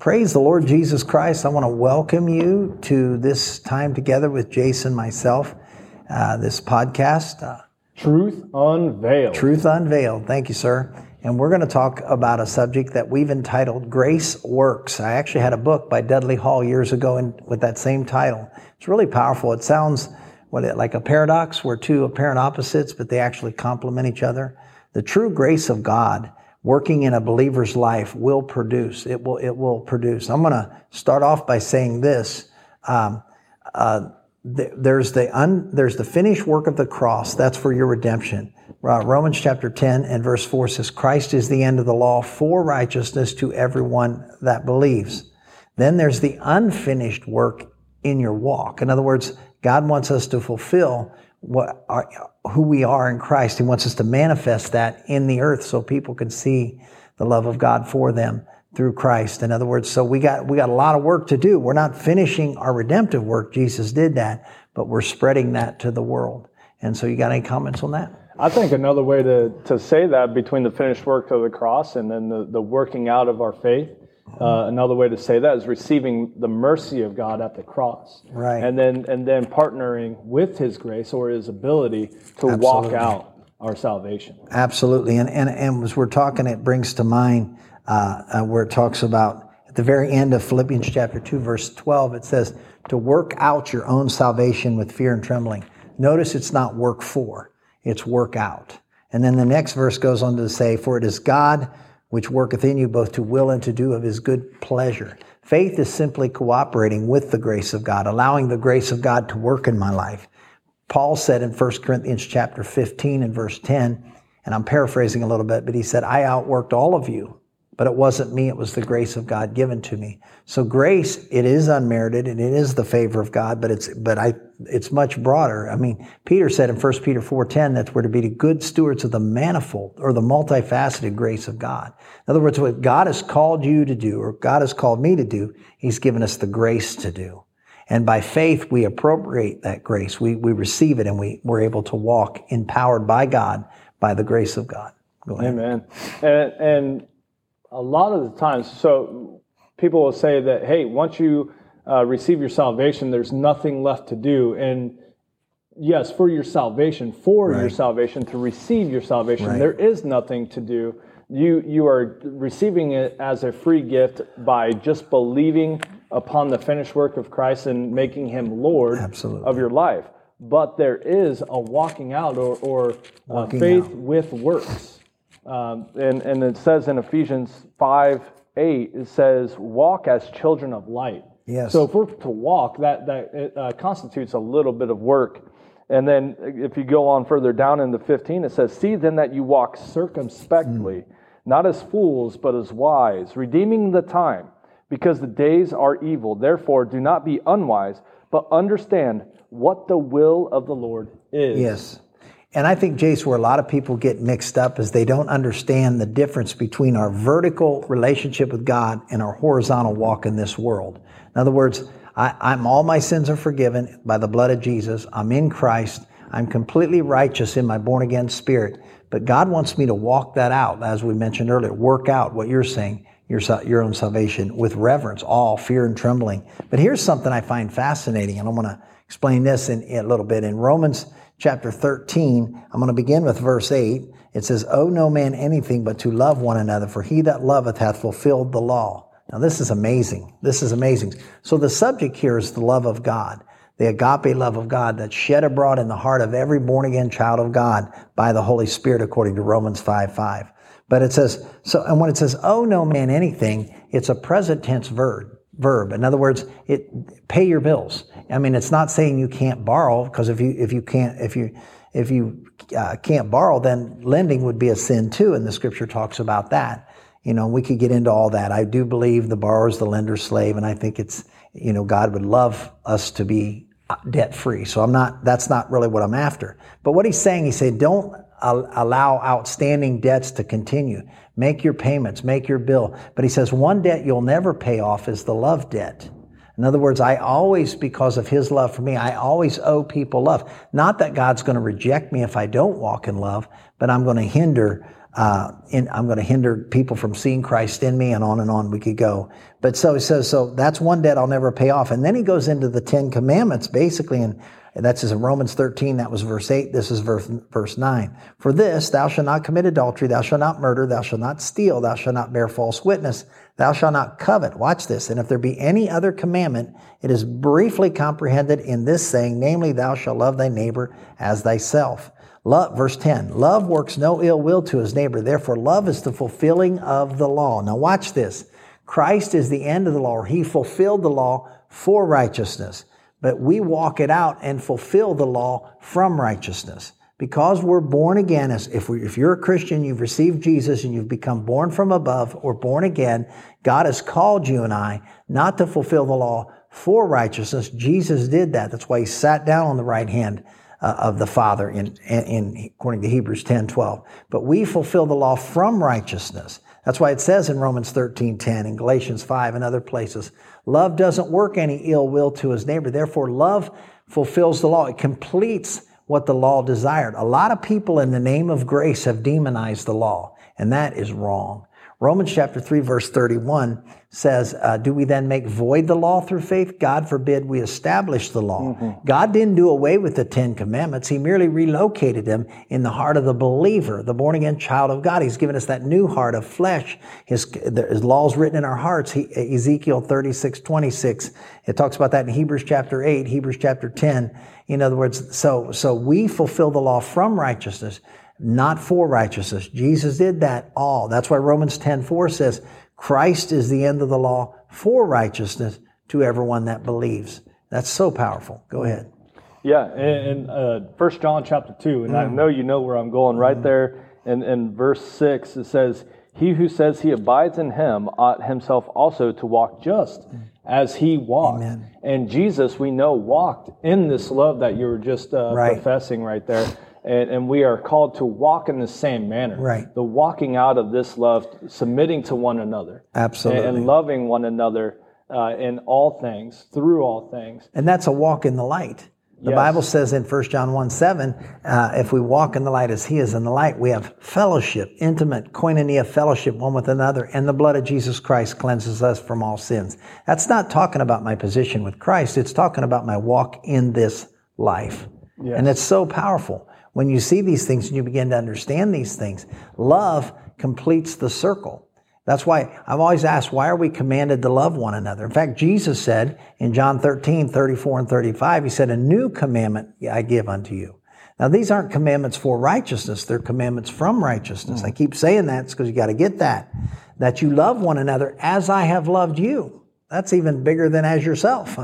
praise the Lord Jesus Christ. I want to welcome you to this time together with Jason, myself, uh, this podcast. Uh, Truth Unveiled. Truth Unveiled. Thank you, sir. And we're going to talk about a subject that we've entitled Grace Works. I actually had a book by Dudley Hall years ago in, with that same title. It's really powerful. It sounds what it, like a paradox where two apparent opposites, but they actually complement each other. The true grace of God working in a believer's life will produce. It will, it will produce. I'm going to start off by saying this. Um, uh, th- there's the un, there's the finished work of the cross. That's for your redemption. Uh, Romans chapter 10 and verse 4 says, Christ is the end of the law for righteousness to everyone that believes. Then there's the unfinished work in your walk. In other words, God wants us to fulfill what our, who we are in Christ. He wants us to manifest that in the earth so people can see the love of God for them through Christ. In other words, so we got we got a lot of work to do. We're not finishing our redemptive work. Jesus did that, but we're spreading that to the world. And so you got any comments on that? I think another way to, to say that between the finished work of the cross and then the, the working out of our faith uh, another way to say that is receiving the mercy of God at the cross, right? And then and then partnering with His grace or His ability to Absolutely. walk out our salvation. Absolutely, and and and as we're talking, it brings to mind uh, uh, where it talks about at the very end of Philippians chapter two, verse twelve. It says to work out your own salvation with fear and trembling. Notice it's not work for; it's work out. And then the next verse goes on to say, "For it is God." Which worketh in you both to will and to do of his good pleasure. Faith is simply cooperating with the grace of God, allowing the grace of God to work in my life. Paul said in 1 Corinthians chapter 15 and verse 10, and I'm paraphrasing a little bit, but he said, I outworked all of you but it wasn't me, it was the grace of God given to me. So grace, it is unmerited and it is the favor of God, but it's, but I, it's much broader. I mean, Peter said in 1 Peter 4.10 that we're to be the good stewards of the manifold or the multifaceted grace of God. In other words, what God has called you to do or God has called me to do, He's given us the grace to do. And by faith, we appropriate that grace. We, we receive it and we, we're able to walk empowered by God by the grace of God. Amen. And, and a lot of the times, so people will say that, hey, once you uh, receive your salvation, there's nothing left to do. And yes, for your salvation, for right. your salvation, to receive your salvation, right. there is nothing to do. You, you are receiving it as a free gift by just believing upon the finished work of Christ and making him Lord Absolutely. of your life. But there is a walking out or, or uh, faith out. with works. Um, and, and it says in Ephesians 5 8, it says, walk as children of light. Yes. So if we're to walk, that, that uh, constitutes a little bit of work. And then if you go on further down in the 15, it says, See then that you walk circumspectly, mm. not as fools, but as wise, redeeming the time, because the days are evil. Therefore, do not be unwise, but understand what the will of the Lord is. Yes. And I think, Jayce, where a lot of people get mixed up is they don't understand the difference between our vertical relationship with God and our horizontal walk in this world. In other words, I, I'm all my sins are forgiven by the blood of Jesus. I'm in Christ. I'm completely righteous in my born again spirit. But God wants me to walk that out, as we mentioned earlier, work out what you're saying, your, your own salvation with reverence, all fear and trembling. But here's something I find fascinating, and I'm going to explain this in, in a little bit. In Romans chapter 13, I'm going to begin with verse 8. It says, Owe no man anything but to love one another, for he that loveth hath fulfilled the law. Now, this is amazing. This is amazing. So, the subject here is the love of God, the agape love of God that's shed abroad in the heart of every born again child of God by the Holy Spirit, according to Romans 5 5. But it says, so, and when it says, owe no man anything, it's a present tense verb verb. In other words, it pay your bills. I mean, it's not saying you can't borrow because if you if you can't if you if you uh, can't borrow, then lending would be a sin too, and the scripture talks about that. You know, we could get into all that. I do believe the borrower is the lender's slave, and I think it's you know God would love us to be uh, debt free. So I'm not. That's not really what I'm after. But what he's saying, he said, don't allow outstanding debts to continue. Make your payments, make your bill. But he says one debt you'll never pay off is the love debt. In other words, I always, because of his love for me, I always owe people love. Not that God's going to reject me if I don't walk in love, but I'm going to hinder uh, in, I'm going to hinder people from seeing Christ in me, and on and on we could go. But so he says, so that's one debt I'll never pay off. And then he goes into the Ten Commandments, basically, and that's in Romans 13, that was verse 8, this is verse, verse 9. For this, thou shalt not commit adultery, thou shalt not murder, thou shalt not steal, thou shalt not bear false witness, thou shalt not covet. Watch this. And if there be any other commandment, it is briefly comprehended in this saying, namely, thou shalt love thy neighbor as thyself. Love, verse 10, love works no ill will to his neighbor. Therefore, love is the fulfilling of the law. Now watch this. Christ is the end of the law, or he fulfilled the law for righteousness. But we walk it out and fulfill the law from righteousness. Because we're born again, as if, we, if you're a Christian, you've received Jesus and you've become born from above or born again, God has called you and I not to fulfill the law for righteousness. Jesus did that. That's why he sat down on the right hand uh, of the Father in, in, according to Hebrews 10, 12. But we fulfill the law from righteousness. That's why it says in Romans 13, 10 and Galatians 5 and other places, love doesn't work any ill will to his neighbor. Therefore, love fulfills the law. It completes what the law desired. A lot of people in the name of grace have demonized the law, and that is wrong. Romans chapter 3 verse 31 says, uh, do we then make void the law through faith? God forbid we establish the law. Mm-hmm. God didn't do away with the Ten Commandments. He merely relocated them in the heart of the believer, the born again child of God. He's given us that new heart of flesh. His, his laws written in our hearts. He, Ezekiel 36, 26. It talks about that in Hebrews chapter 8, Hebrews chapter 10. In other words, so, so we fulfill the law from righteousness not for righteousness. Jesus did that all. That's why Romans 10 4 says, Christ is the end of the law for righteousness to everyone that believes. That's so powerful. Go ahead. Yeah, and, uh, First John chapter 2, and mm. I know you know where I'm going, right mm. there And in verse 6, it says, He who says he abides in him ought himself also to walk just mm. as he walked. Amen. And Jesus, we know, walked in this love that you were just uh, right. professing right there and, and, we are called to walk in the same manner. Right. The walking out of this love, submitting to one another. Absolutely. And, and loving one another uh, in all things, through all things. And that's a walk in the light. The yes. Bible says in 1 John 1 7, uh, if we walk in the light as He is in the light, we have fellowship, intimate koinonia fellowship one with another, and the blood of Jesus Christ cleanses us from all sins. That's not talking about my position with Christ, it's talking about my walk in this life. Yes. And it's so powerful. When you see these things and you begin to understand these things, love completes the circle. That's why I've always asked, why are we commanded to love one another? In fact, Jesus said in John 13, 34 and 35, he said, a new commandment I give unto you. Now, these aren't commandments for righteousness. They're commandments from righteousness. Mm. I keep saying that because you got to get that. That you love one another as I have loved you. That's even bigger than as yourself.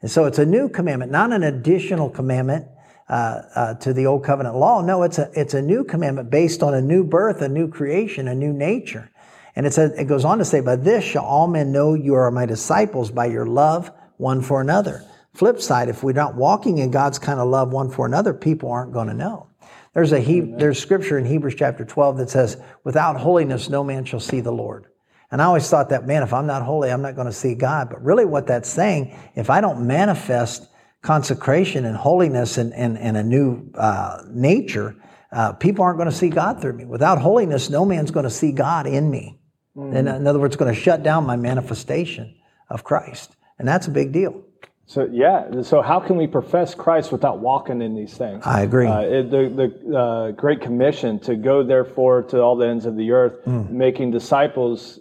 And so it's a new commandment, not an additional commandment uh, uh, to the old covenant law. No, it's a it's a new commandment based on a new birth, a new creation, a new nature. And it says it goes on to say, "By this shall all men know you are my disciples by your love one for another." Flip side, if we're not walking in God's kind of love one for another, people aren't going to know. There's a he, there's scripture in Hebrews chapter 12 that says, "Without holiness, no man shall see the Lord." And I always thought that, man, if I'm not holy, I'm not going to see God. But really, what that's saying, if I don't manifest consecration and holiness and, and, and a new uh, nature, uh, people aren't going to see God through me. Without holiness, no man's going to see God in me. Mm. In, in other words, going to shut down my manifestation of Christ. And that's a big deal. So yeah, so how can we profess Christ without walking in these things? I agree. Uh, it, the the uh, Great Commission to go therefore to all the ends of the earth, mm. making disciples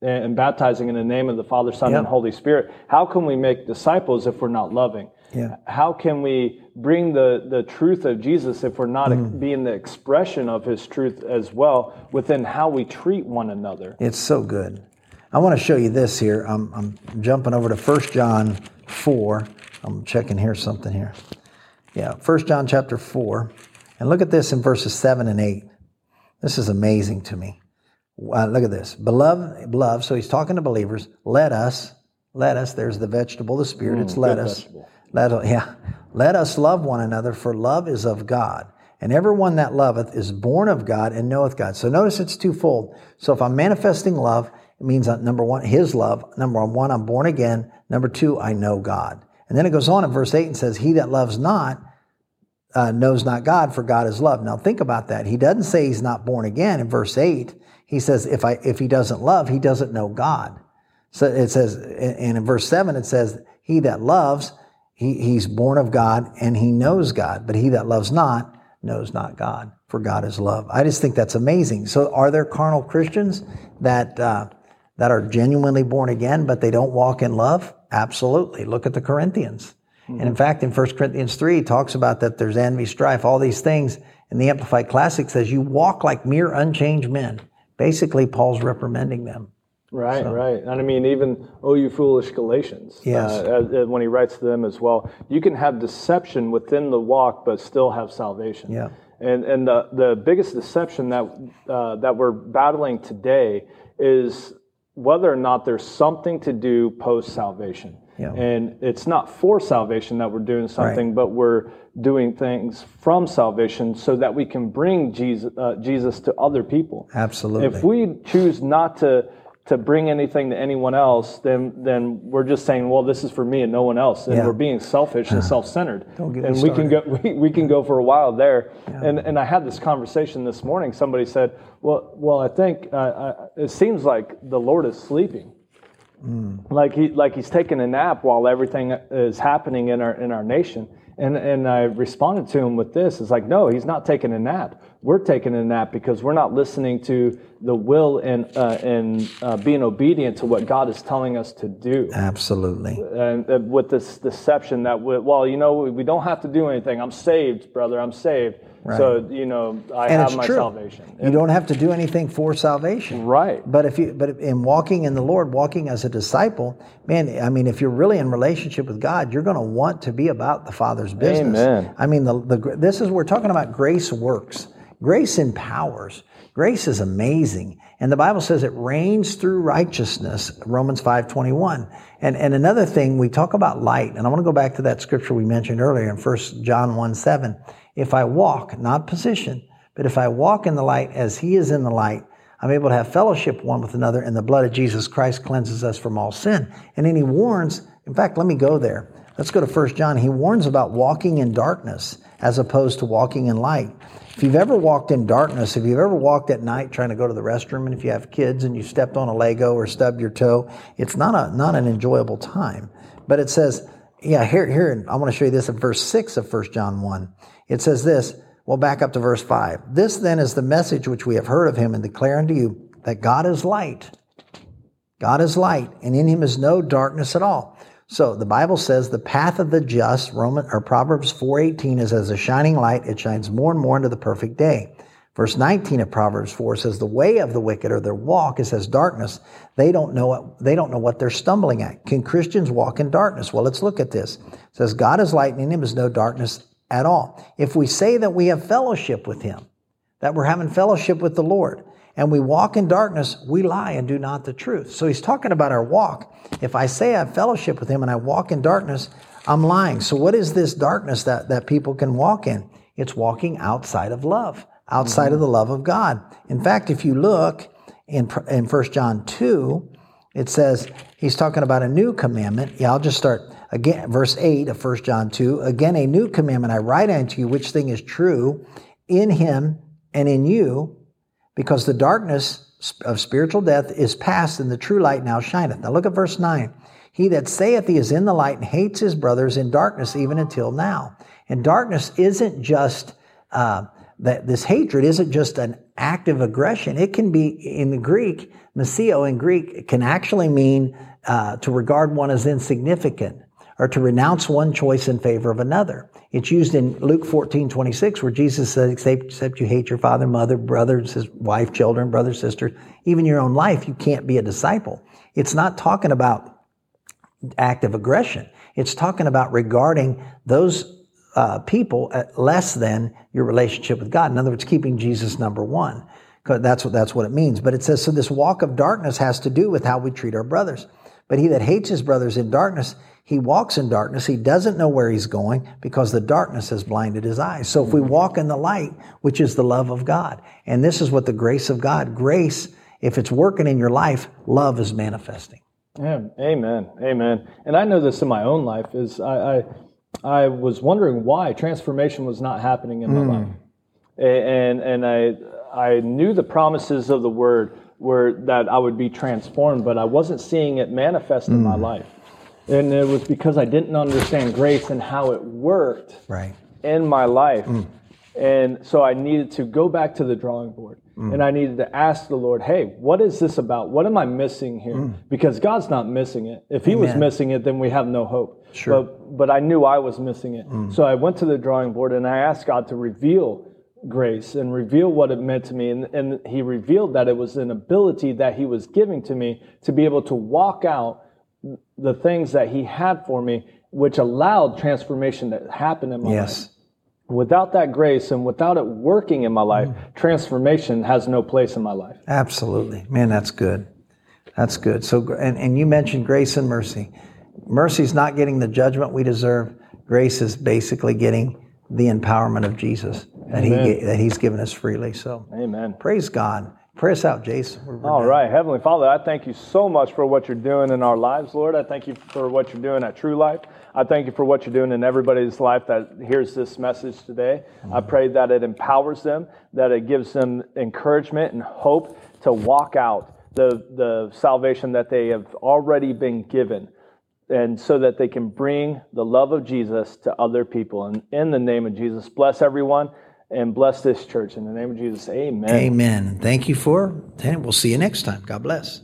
and baptizing in the name of the Father, Son, yep. and Holy Spirit. How can we make disciples if we're not loving? Yeah. How can we bring the, the truth of Jesus if we're not mm. being the expression of his truth as well within how we treat one another? It's so good. I want to show you this here. I'm, I'm jumping over to 1 John 4. I'm checking here something here. Yeah, 1 John chapter 4. And look at this in verses 7 and 8. This is amazing to me. Uh, look at this. Beloved, beloved, so he's talking to believers. Let us, let us, there's the vegetable, the spirit, mm, it's let us. Vegetable. Let, yeah, let us love one another, for love is of God. And everyone that loveth is born of God and knoweth God. So notice it's twofold. So if I'm manifesting love, it means that number one, His love. Number one, I'm born again. Number two, I know God. And then it goes on in verse 8 and says, He that loves not, uh, knows not God, for God is love. Now think about that. He doesn't say he's not born again in verse 8. He says, if, I, if he doesn't love, he doesn't know God. So it says, and in verse 7, it says, he that loves, he, he's born of God and he knows God, but he that loves not knows not God, for God is love. I just think that's amazing. So are there carnal Christians that, uh, that are genuinely born again, but they don't walk in love? Absolutely. Look at the Corinthians. Mm-hmm. And in fact, in 1 Corinthians 3, it talks about that there's envy, strife, all these things. And the Amplified Classic says, you walk like mere unchanged men. Basically, Paul's reprimanding them. Right, so. right. And I mean, even, oh, you foolish Galatians. Yes. Uh, when he writes to them as well, you can have deception within the walk, but still have salvation. Yeah. And, and the, the biggest deception that, uh, that we're battling today is whether or not there's something to do post salvation. Yeah. And it's not for salvation that we're doing something, right. but we're doing things from salvation so that we can bring Jesus, uh, Jesus to other people. Absolutely. If we choose not to to bring anything to anyone else, then then we're just saying, well, this is for me and no one else, and yeah. we're being selfish and self-centered. and we can go we, we can go for a while there. Yeah. And and I had this conversation this morning. Somebody said, well, well, I think uh, I, it seems like the Lord is sleeping. Mm. Like he like he's taking a nap while everything is happening in our in our nation. And and I responded to him with this. It's like, no, he's not taking a nap. We're taking a nap because we're not listening to the will and uh, and uh, being obedient to what God is telling us to do. Absolutely. And uh, with this deception that we, well, you know, we don't have to do anything. I'm saved, brother. I'm saved. Right. So you know, I and have my true. salvation. You don't have to do anything for salvation. Right. But if you, but in walking in the Lord, walking as a disciple, man, I mean, if you're really in relationship with God, you're going to want to be about the Father's business. Amen. I mean, the, the this is we're talking about grace works. Grace empowers. Grace is amazing. And the Bible says it reigns through righteousness, Romans 5.21. And, and another thing, we talk about light, and I want to go back to that scripture we mentioned earlier in 1 John 1 7. If I walk, not position, but if I walk in the light as he is in the light, I'm able to have fellowship one with another, and the blood of Jesus Christ cleanses us from all sin. And then he warns, in fact, let me go there. Let's go to 1 John. He warns about walking in darkness as opposed to walking in light. If you've ever walked in darkness, if you've ever walked at night trying to go to the restroom, and if you have kids and you stepped on a Lego or stubbed your toe, it's not a not an enjoyable time. But it says, yeah, here, here, I want to show you this in verse 6 of 1 John 1. It says this, well, back up to verse 5. This then is the message which we have heard of him and declare unto you that God is light. God is light, and in him is no darkness at all. So the Bible says the path of the just, Roman or Proverbs 4:18 is as a shining light, it shines more and more into the perfect day. Verse 19 of Proverbs 4 says the way of the wicked or their walk is as darkness. They don't know what, they don't know what they're stumbling at. Can Christians walk in darkness? Well, let's look at this. It says God is light and in him is no darkness at all. If we say that we have fellowship with Him, that we're having fellowship with the Lord, and we walk in darkness, we lie and do not the truth. So He's talking about our walk. If I say I have fellowship with Him and I walk in darkness, I'm lying. So what is this darkness that, that people can walk in? It's walking outside of love, outside mm-hmm. of the love of God. In fact, if you look in, in 1 John 2, it says, he's talking about a new commandment. Yeah, I'll just start Again, verse 8 of 1 John 2 Again, a new commandment I write unto you, which thing is true in him and in you, because the darkness of spiritual death is past, and the true light now shineth. Now look at verse 9. He that saith he is in the light and hates his brothers in darkness even until now. And darkness isn't just uh, that this hatred isn't just an act of aggression. It can be in the Greek, miseo in Greek can actually mean uh, to regard one as insignificant or to renounce one choice in favor of another. It's used in Luke 14, 26, where Jesus says, except, you hate your father, mother, brothers, his wife, children, brothers, sisters, even your own life, you can't be a disciple. It's not talking about active aggression. It's talking about regarding those uh, people less than your relationship with God. In other words, keeping Jesus number one. That's what, that's what it means. But it says, so this walk of darkness has to do with how we treat our brothers. But he that hates his brothers in darkness, he walks in darkness. He doesn't know where he's going because the darkness has blinded his eyes. So if we mm-hmm. walk in the light, which is the love of God, and this is what the grace of God, grace, if it's working in your life, love is manifesting. Yeah, amen, amen. And I know this in my own life is I, I I was wondering why transformation was not happening in my hmm. life, and and I I knew the promises of the Word were that I would be transformed, but I wasn't seeing it manifest in my mm. life, and it was because I didn't understand grace and how it worked Right. in my life. Mm. And so I needed to go back to the drawing board mm. and I needed to ask the Lord, hey, what is this about? What am I missing here? Because God's not missing it. If He was missing it, then we have no hope. Sure. But, but I knew I was missing it. So I went to the drawing board and I asked God to reveal grace and reveal what it meant to me. And, and He revealed that it was an ability that He was giving to me to be able to walk out the things that He had for me, which allowed transformation to happen in my life Yes. without that grace and without it working in my life, mm. transformation has no place in my life. Absolutely. Man, that's good. That's good. So, and, and you mentioned grace and mercy. Mercy is not getting the judgment we deserve. Grace is basically getting the empowerment of Jesus that he Amen. that he's given us freely. So, Amen. praise God. Pray us out, we're All done. right, Heavenly Father, I thank you so much for what you're doing in our lives, Lord. I thank you for what you're doing at True Life. I thank you for what you're doing in everybody's life that hears this message today. I mm-hmm. pray that it empowers them, that it gives them encouragement and hope to walk out the, the salvation that they have already been given. and so that they can bring the love of Jesus to other people. And in the name of Jesus, bless everyone and bless this church. In the name of Jesus, amen. Amen. Thank you for attending. We'll see you next time. God bless.